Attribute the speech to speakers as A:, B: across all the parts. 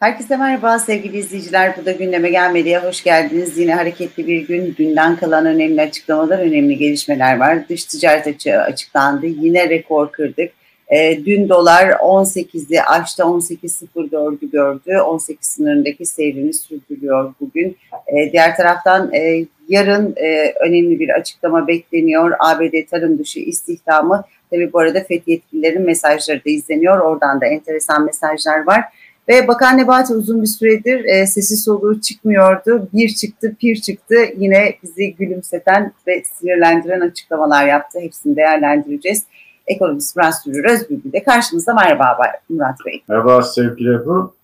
A: Herkese merhaba sevgili izleyiciler. Bu da gündeme gelmediye hoş geldiniz. Yine hareketli bir gün. Dünden kalan önemli açıklamalar, önemli gelişmeler var. Dış ticaret açığı açıklandı. Yine rekor kırdık. E, dün dolar 18'i aştı, 18.04'ü gördü. 18 sınırındaki seyrini sürdürüyor bugün. E, diğer taraftan e, yarın e, önemli bir açıklama bekleniyor. ABD tarım dışı istihdamı. Tabii bu arada FED yetkililerin mesajları da izleniyor. Oradan da enteresan mesajlar var. Ve Bakan Nebati uzun bir süredir e, sesi soluğu çıkmıyordu. Bir çıktı, pir çıktı. Yine bizi gülümseten ve sinirlendiren açıklamalar yaptı. Hepsini değerlendireceğiz. Ekonomist Murat Sürür Özbülbül de karşımızda. Merhaba Murat Bey.
B: Merhaba sevgili Ebru.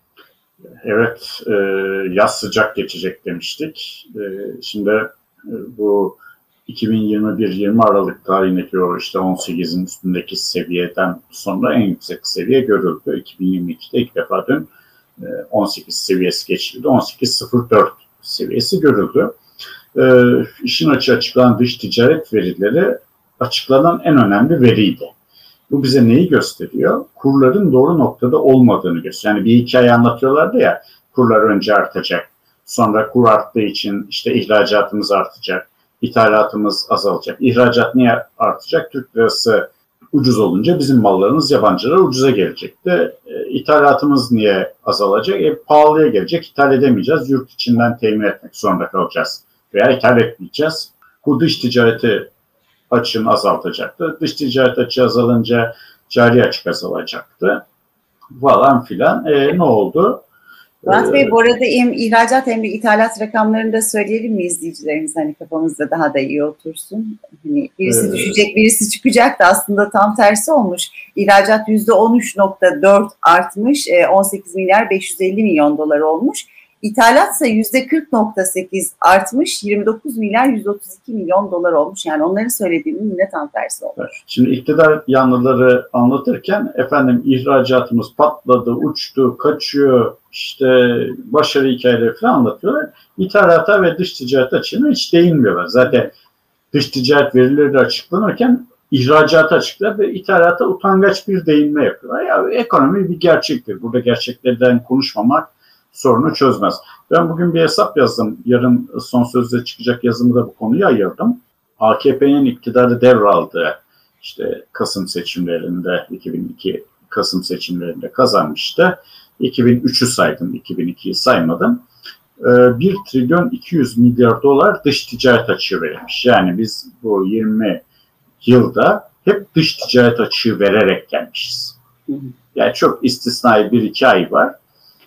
B: Evet, e, yaz sıcak geçecek demiştik. E, şimdi e, bu 2021-20 Aralık tarihindeki o işte 18'in üstündeki seviyeden sonra en yüksek seviye görüldü. 2022'de ilk defa dün 18 seviyesi geçildi. 18.04 seviyesi görüldü. E, işin açığı dış ticaret verileri açıklanan en önemli veriydi. Bu bize neyi gösteriyor? Kurların doğru noktada olmadığını gösteriyor. Yani bir hikaye anlatıyorlardı ya, kurlar önce artacak, sonra kur arttığı için işte ihracatımız artacak, ithalatımız azalacak. İhracat niye artacak? Türk lirası ucuz olunca bizim mallarımız yabancılara ucuza gelecekti. E, ithalatımız niye azalacak? E, pahalıya gelecek. İthal edemeyeceğiz. Yurt içinden temin etmek zorunda kalacağız. Veya ithal etmeyeceğiz. Bu dış ticareti açığını azaltacaktı. Dış ticaret açığı azalınca cari açık azalacaktı. Falan filan. E, ne oldu?
A: Murat Bey bu arada hem ihracat hem de ithalat rakamlarını da söyleyelim mi izleyicilerimiz hani kafamızda daha da iyi otursun. Hani birisi ee, düşecek birisi çıkacak da aslında tam tersi olmuş. İhracat %13.4 artmış 18 milyar 550 milyon dolar olmuş. İthalat ise %40.8 artmış 29 milyar 132 milyon dolar olmuş. Yani onların söylediğinin yine tam tersi olmuş.
B: Şimdi iktidar yanlıları anlatırken efendim ihracatımız patladı, uçtu, kaçıyor, işte başarı hikayeleri falan anlatıyorlar. İthalata ve dış ticaret açığına hiç değinmiyorlar. Zaten dış ticaret verileri açıklanırken ihracatı açıklar ve ithalata utangaç bir değinme yapıyorlar. Ya ekonomi bir gerçektir. Burada gerçeklerden konuşmamak sorunu çözmez. Ben bugün bir hesap yazdım. Yarın son sözde çıkacak yazımı da bu konuya ayırdım. AKP'nin iktidarı devraldığı işte Kasım seçimlerinde 2002 Kasım seçimlerinde kazanmıştı. 2003'ü saydım, 2002'yi saymadım. 1 ee, trilyon 200 milyar dolar dış ticaret açığı verilmiş. Yani biz bu 20 yılda hep dış ticaret açığı vererek gelmişiz. Yani çok istisnai bir iki ay var.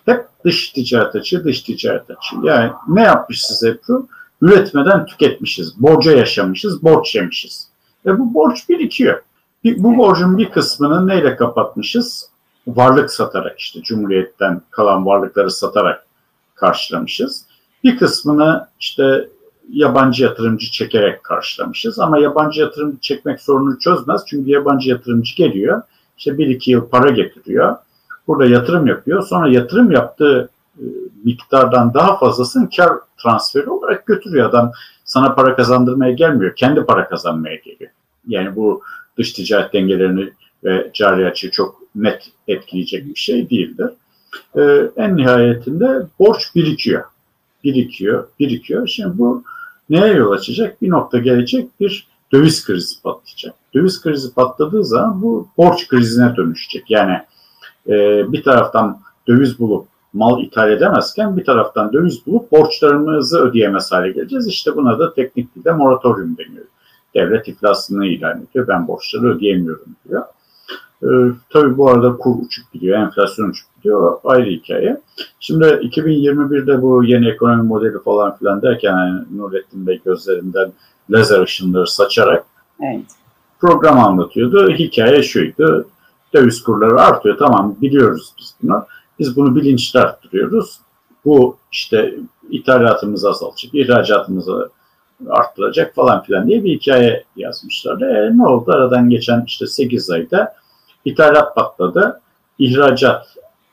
B: Hep dış ticaret açığı, dış ticaret açığı. Yani ne yapmışız hep bu? Üretmeden tüketmişiz, borca yaşamışız, borç yemişiz. Ve bu borç birikiyor. Bu borcun bir kısmını neyle kapatmışız? Varlık satarak işte Cumhuriyet'ten kalan varlıkları satarak karşılamışız. Bir kısmını işte yabancı yatırımcı çekerek karşılamışız. Ama yabancı yatırımcı çekmek sorunu çözmez. Çünkü yabancı yatırımcı geliyor. işte bir iki yıl para getiriyor burada yatırım yapıyor. Sonra yatırım yaptığı e, miktardan daha fazlasını kar transferi olarak götürüyor. Adam sana para kazandırmaya gelmiyor. Kendi para kazanmaya geliyor. Yani bu dış ticaret dengelerini ve cari açığı çok net etkileyecek bir şey değildir. Ee, en nihayetinde borç birikiyor. Birikiyor, birikiyor. Şimdi bu neye yol açacak? Bir nokta gelecek bir döviz krizi patlayacak. Döviz krizi patladığı zaman bu borç krizine dönüşecek. Yani e, bir taraftan döviz bulup mal ithal edemezken bir taraftan döviz bulup borçlarımızı ödeyemez hale geleceğiz. İşte buna da teknik dilde moratorium deniyor. Devlet iflasını ilan ediyor. Ben borçları ödeyemiyorum diyor. Ee, tabii bu arada kur uçuk gidiyor, enflasyon uçuk gidiyor. Ayrı hikaye. Şimdi 2021'de bu yeni ekonomi modeli falan filan derken yani Nurettin Bey gözlerinden lazer ışınları saçarak evet. program anlatıyordu. Hikaye şuydu döviz kurları artıyor. Tamam biliyoruz biz bunu. Biz bunu bilinçli arttırıyoruz. Bu işte ithalatımız azalacak, ihracatımızı arttıracak falan filan diye bir hikaye yazmışlar. E, ne oldu? Aradan geçen işte 8 ayda ithalat patladı. ihracat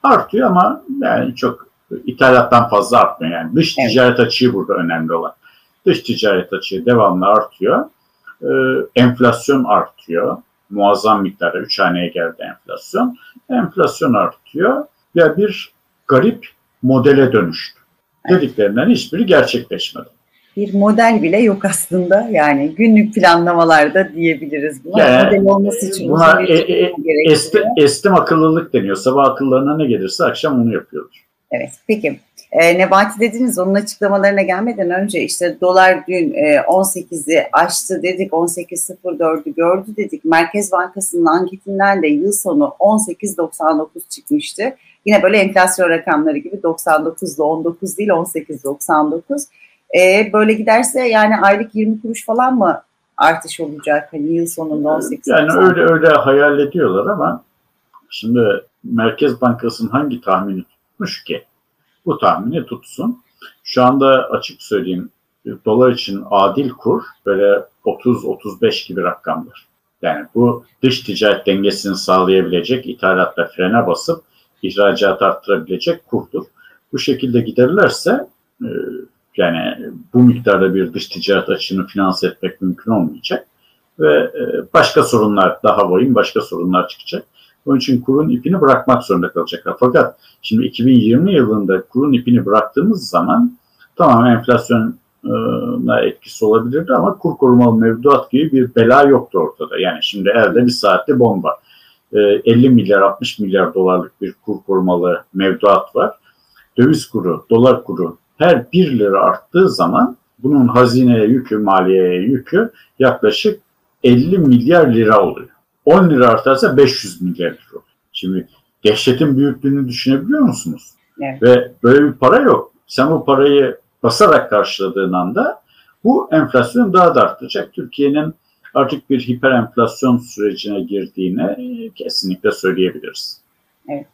B: artıyor ama yani çok ithalattan fazla artmıyor. Yani dış evet. ticaret açığı burada önemli olan. Dış ticaret açığı devamlı artıyor. Ee, enflasyon artıyor muazzam miktarda 3 haneye geldi enflasyon. Enflasyon artıyor. Ya bir garip modele dönüştü. Dediklerinden hiçbiri gerçekleşmedi.
A: Bir model bile yok aslında. Yani günlük planlamalarda diyebiliriz buna. Yani, model olması için
B: buna e, e, esti, estim akıllılık deniyor. Sabah akıllarına ne gelirse akşam onu yapıyoruz.
A: Evet. Peki. E, Nebati dediniz onun açıklamalarına gelmeden önce işte dolar dün e, 18'i aştı dedik 18.04'ü gördü dedik. Merkez Bankası'nın anketinden de yıl sonu 18.99 çıkmıştı. Yine böyle enflasyon rakamları gibi 99 ile 19 değil 18.99. E, böyle giderse yani aylık 20 kuruş falan mı artış olacak hani yıl sonunda 18
B: Yani öyle öyle hayal ediyorlar ama şimdi Merkez Bankası'nın hangi tahmini tutmuş ki? Bu tahmini tutsun. Şu anda açık söyleyeyim dolar için adil kur böyle 30-35 gibi rakamlar. Yani bu dış ticaret dengesini sağlayabilecek, ithalatla frene basıp ihracat arttırabilecek kurdur. Bu şekilde giderlerse e, yani bu miktarda bir dış ticaret açığını finanse etmek mümkün olmayacak ve e, başka sorunlar daha vahim başka sorunlar çıkacak. Onun için kurun ipini bırakmak zorunda kalacaklar. Fakat şimdi 2020 yılında kurun ipini bıraktığımız zaman tamam enflasyona etkisi olabilirdi ama kur korumalı mevduat gibi bir bela yoktu ortada. Yani şimdi elde bir saatte bomba. 50 milyar 60 milyar dolarlık bir kur korumalı mevduat var. Döviz kuru, dolar kuru her 1 lira arttığı zaman bunun hazineye yükü, maliyeye yükü yaklaşık 50 milyar lira oluyor. 10 lira artarsa 500 milyar oluyor. Şimdi dehşetin büyüklüğünü düşünebiliyor musunuz? Evet. Ve böyle bir para yok. Sen o parayı basarak karşıladığın anda bu enflasyon daha da artacak. Türkiye'nin artık bir hiper enflasyon sürecine girdiğine kesinlikle söyleyebiliriz.
A: Evet.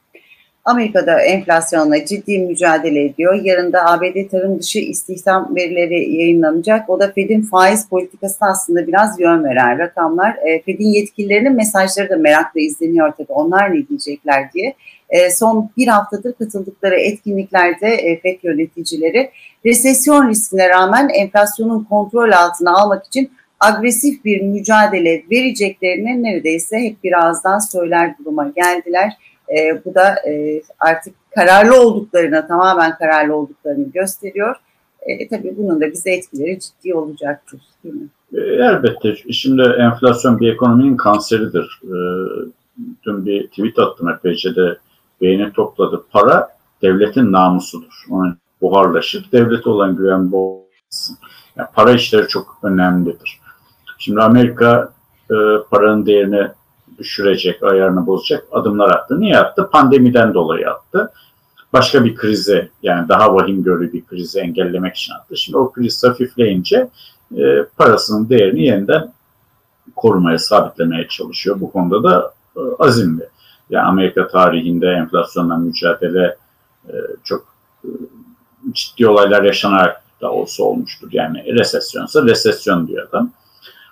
A: Amerika'da enflasyonla ciddi mücadele ediyor. Yarın da ABD tarım dışı istihdam verileri yayınlanacak. O da Fed'in faiz politikasına aslında biraz yön veren rakamlar. E, Fed'in yetkililerinin mesajları da merakla izleniyor tabii. Onlar ne diyecekler diye. E, son bir haftadır katıldıkları etkinliklerde e, Fed yöneticileri resesyon riskine rağmen enflasyonun kontrol altına almak için agresif bir mücadele vereceklerini neredeyse hep birazdan söyler duruma geldiler. E, bu da e, artık kararlı olduklarına, tamamen kararlı olduklarını gösteriyor. E, tabii bunun da bize etkileri ciddi olacaktır. Değil mi?
B: E, elbette. Şimdi enflasyon bir ekonominin kanseridir. E, dün bir tweet attım epeyce de beğeni topladı. Para devletin namusudur. Onun buharlaşır. Devlete olan güven bozulmasın. Yani para işleri çok önemlidir. Şimdi Amerika e, paranın değerini düşürecek, ayarını bozacak adımlar attı. Niye attı? Pandemiden dolayı attı. Başka bir krizi yani daha vahim görü bir krizi engellemek için attı. Şimdi o kriz hafifleyince e, parasının değerini yeniden korumaya, sabitlemeye çalışıyor. Bu konuda da e, azimli. Yani Amerika tarihinde enflasyonla mücadele e, çok e, ciddi olaylar yaşanarak da olsa olmuştur. Yani resesyonsa resesyon diyor adam.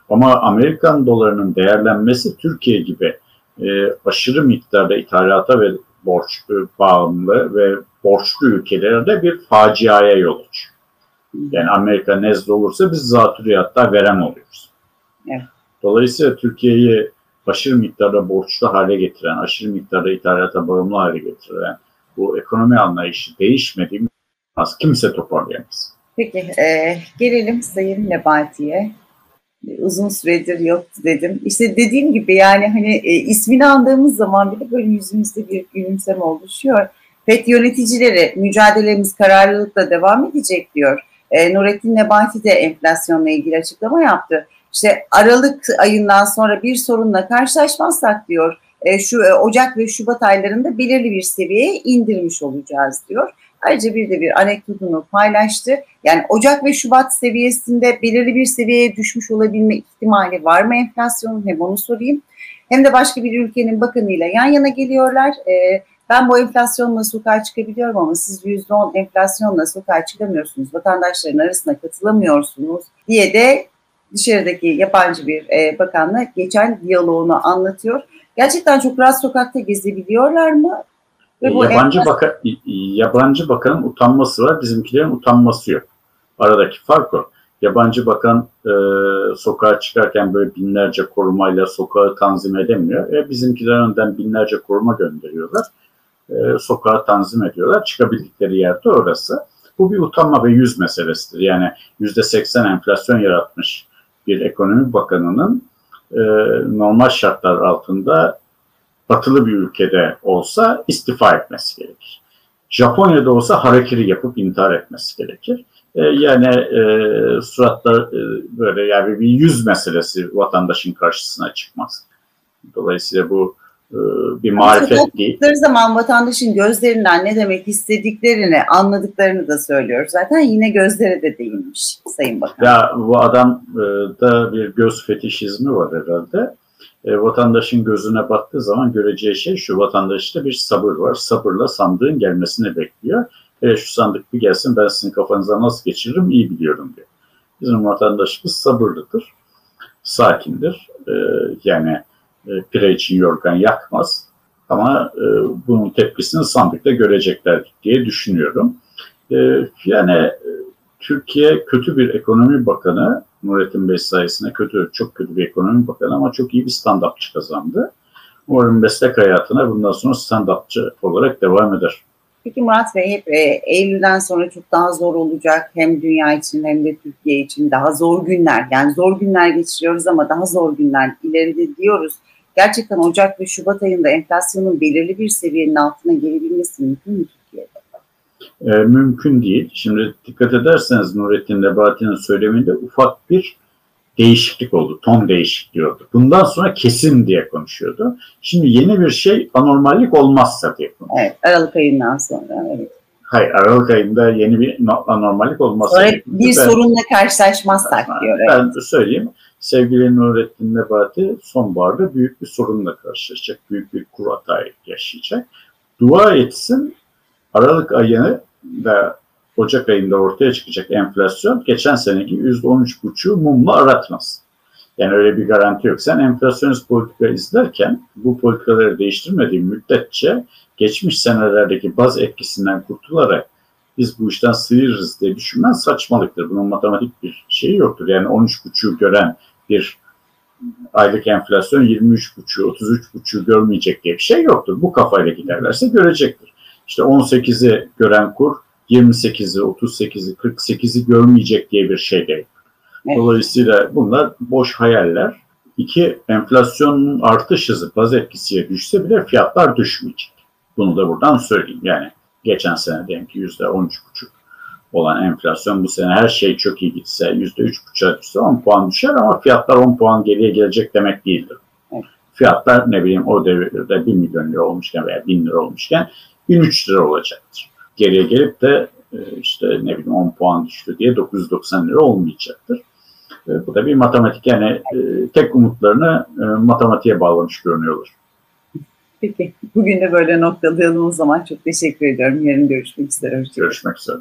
B: Ama Amerikan dolarının değerlenmesi Türkiye gibi e, aşırı miktarda ithalata ve borç e, bağımlı ve borçlu ülkelerde bir faciaya yol açıyor. Yani Amerika nezle olursa biz zatürreyatta veren oluyoruz. Evet. Dolayısıyla Türkiye'yi aşırı miktarda borçlu hale getiren, aşırı miktarda ithalata bağımlı hale getiren bu ekonomi anlayışı değişmediği kimse toparlayamaz.
A: Peki, e, gelelim Sayın Nebati'ye uzun süredir yoktu dedim. İşte dediğim gibi yani hani e, ismini andığımız zaman bile böyle yüzümüzde bir gülümseme oluşuyor. FED yöneticileri mücadelemiz kararlılıkla devam edecek diyor. E, Nurettin Nebati de enflasyonla ilgili açıklama yaptı. İşte Aralık ayından sonra bir sorunla karşılaşmazsak diyor e, şu e, Ocak ve Şubat aylarında belirli bir seviyeye indirmiş olacağız diyor. Ayrıca bir de bir anekdotunu paylaştı. Yani Ocak ve Şubat seviyesinde belirli bir seviyeye düşmüş olabilme ihtimali var mı enflasyonun? Hem onu sorayım. Hem de başka bir ülkenin bakanıyla yan yana geliyorlar. Ee, ben bu enflasyonla sokağa çıkabiliyorum ama siz %10 enflasyonla sokağa çıkamıyorsunuz. Vatandaşların arasına katılamıyorsunuz diye de dışarıdaki yabancı bir e, bakanla geçen diyaloğunu anlatıyor. Gerçekten çok rahat sokakta gezebiliyorlar mı?
B: Ve bu yabancı, enflasyon... baka, yabancı bakanın utanması var, bizimkilerin utanması yok. Aradaki fark o. Yabancı bakan e, sokağa çıkarken böyle binlerce korumayla sokağı tanzim edemiyor. E, bizimkiler önden binlerce koruma gönderiyorlar. e, sokağa tanzim ediyorlar. Çıkabildikleri yerde orası. Bu bir utanma ve yüz meselesidir. Yani yüzde seksen enflasyon yaratmış bir ekonomi bakanının e, normal şartlar altında batılı bir ülkede olsa istifa etmesi gerekir. Japonya'da olsa harekiri yapıp intihar etmesi gerekir. E, yani e, suratlar e, böyle yani bir yüz meselesi vatandaşın karşısına çıkmaz. Dolayısıyla bu e, bir marifet değil.
A: zaman vatandaşın gözlerinden ne demek istediklerini anladıklarını da söylüyor. Zaten yine gözlere de değinmiş Sayın Bakan.
B: Ya bu adam e, da bir göz fetişizmi var herhalde. E, vatandaşın gözüne baktığı zaman göreceği şey şu vatandaşta bir sabır var. Sabırla sandığın gelmesini bekliyor. E, şu sandık bir gelsin ben sizin kafanıza nasıl geçiririm iyi biliyorum diyor. Bizim vatandaşımız sabırlıdır, sakindir. E, yani e, pire için yorgan yakmaz. Ama e, bunun tepkisini sandıkta görecekler diye düşünüyorum. E, yani e, Türkiye kötü bir ekonomi bakanı, Nurettin Bey sayesinde kötü, çok kötü bir ekonomi bakanı ama çok iyi bir stand-upçı kazandı. Umarım meslek hayatına bundan sonra stand-upçı olarak devam eder.
A: Peki Murat Bey hep e, Eylül'den sonra çok daha zor olacak hem dünya için hem de Türkiye için daha zor günler. Yani zor günler geçiriyoruz ama daha zor günler ileride diyoruz gerçekten Ocak ve Şubat ayında enflasyonun belirli bir seviyenin altına gelebilmesi mümkün mü?
B: E, mümkün değil. Şimdi dikkat ederseniz Nurettin Nebati'nin söyleminde ufak bir değişiklik oldu. Ton değişikliği oldu. Bundan sonra kesin diye konuşuyordu. Şimdi yeni bir şey anormallik olmazsa diye konuşuyor.
A: Evet, Aralık ayından sonra. Evet.
B: Hayır, Aralık ayında yeni bir anormallik olmazsa.
A: Sonra bir ben, sorunla karşılaşmazsak diyor.
B: Ben evet. söyleyeyim sevgili Nurettin Nebati sonbaharda büyük bir sorunla karşılaşacak. Büyük bir kur hatayı yaşayacak. Dua etsin Aralık ayını da Ocak ayında ortaya çıkacak enflasyon geçen seneki %13,5'u mumla aratmaz. Yani öyle bir garanti yok. Sen enflasyonist politika izlerken bu politikaları değiştirmediğin müddetçe geçmiş senelerdeki baz etkisinden kurtularak biz bu işten sıyırırız diye düşünmen saçmalıktır. Bunun matematik bir şeyi yoktur. Yani 13,5'u gören bir aylık enflasyon 23,5'u 33,5'u görmeyecek diye bir şey yoktur. Bu kafayla giderlerse görecektir. İşte 18'i gören kur 28'i, 38'i, 48'i görmeyecek diye bir şey değil. Dolayısıyla bunlar boş hayaller. İki, enflasyonun artış hızı baz etkisiye düşse bile fiyatlar düşmeyecek. Bunu da buradan söyleyeyim. Yani geçen sene diyelim ki %13,5 olan enflasyon bu sene her şey çok iyi gitse %3,5'a düşse 10 puan düşer ama fiyatlar 10 puan geriye gelecek demek değildir. Fiyatlar ne bileyim o devirde 1 milyon lira olmuşken veya 1000 lira olmuşken 1003 lira olacaktır. Geriye gelip de e, işte ne bileyim 10 puan düştü diye 990 lira olmayacaktır. E, bu da bir matematik yani e, tek umutlarını matematiğe bağlamış görünüyorlar.
A: Peki. Bugün de böyle noktalayalım o zaman. Çok teşekkür ediyorum. Yarın görüşmek üzere.
B: Görüşmek üzere.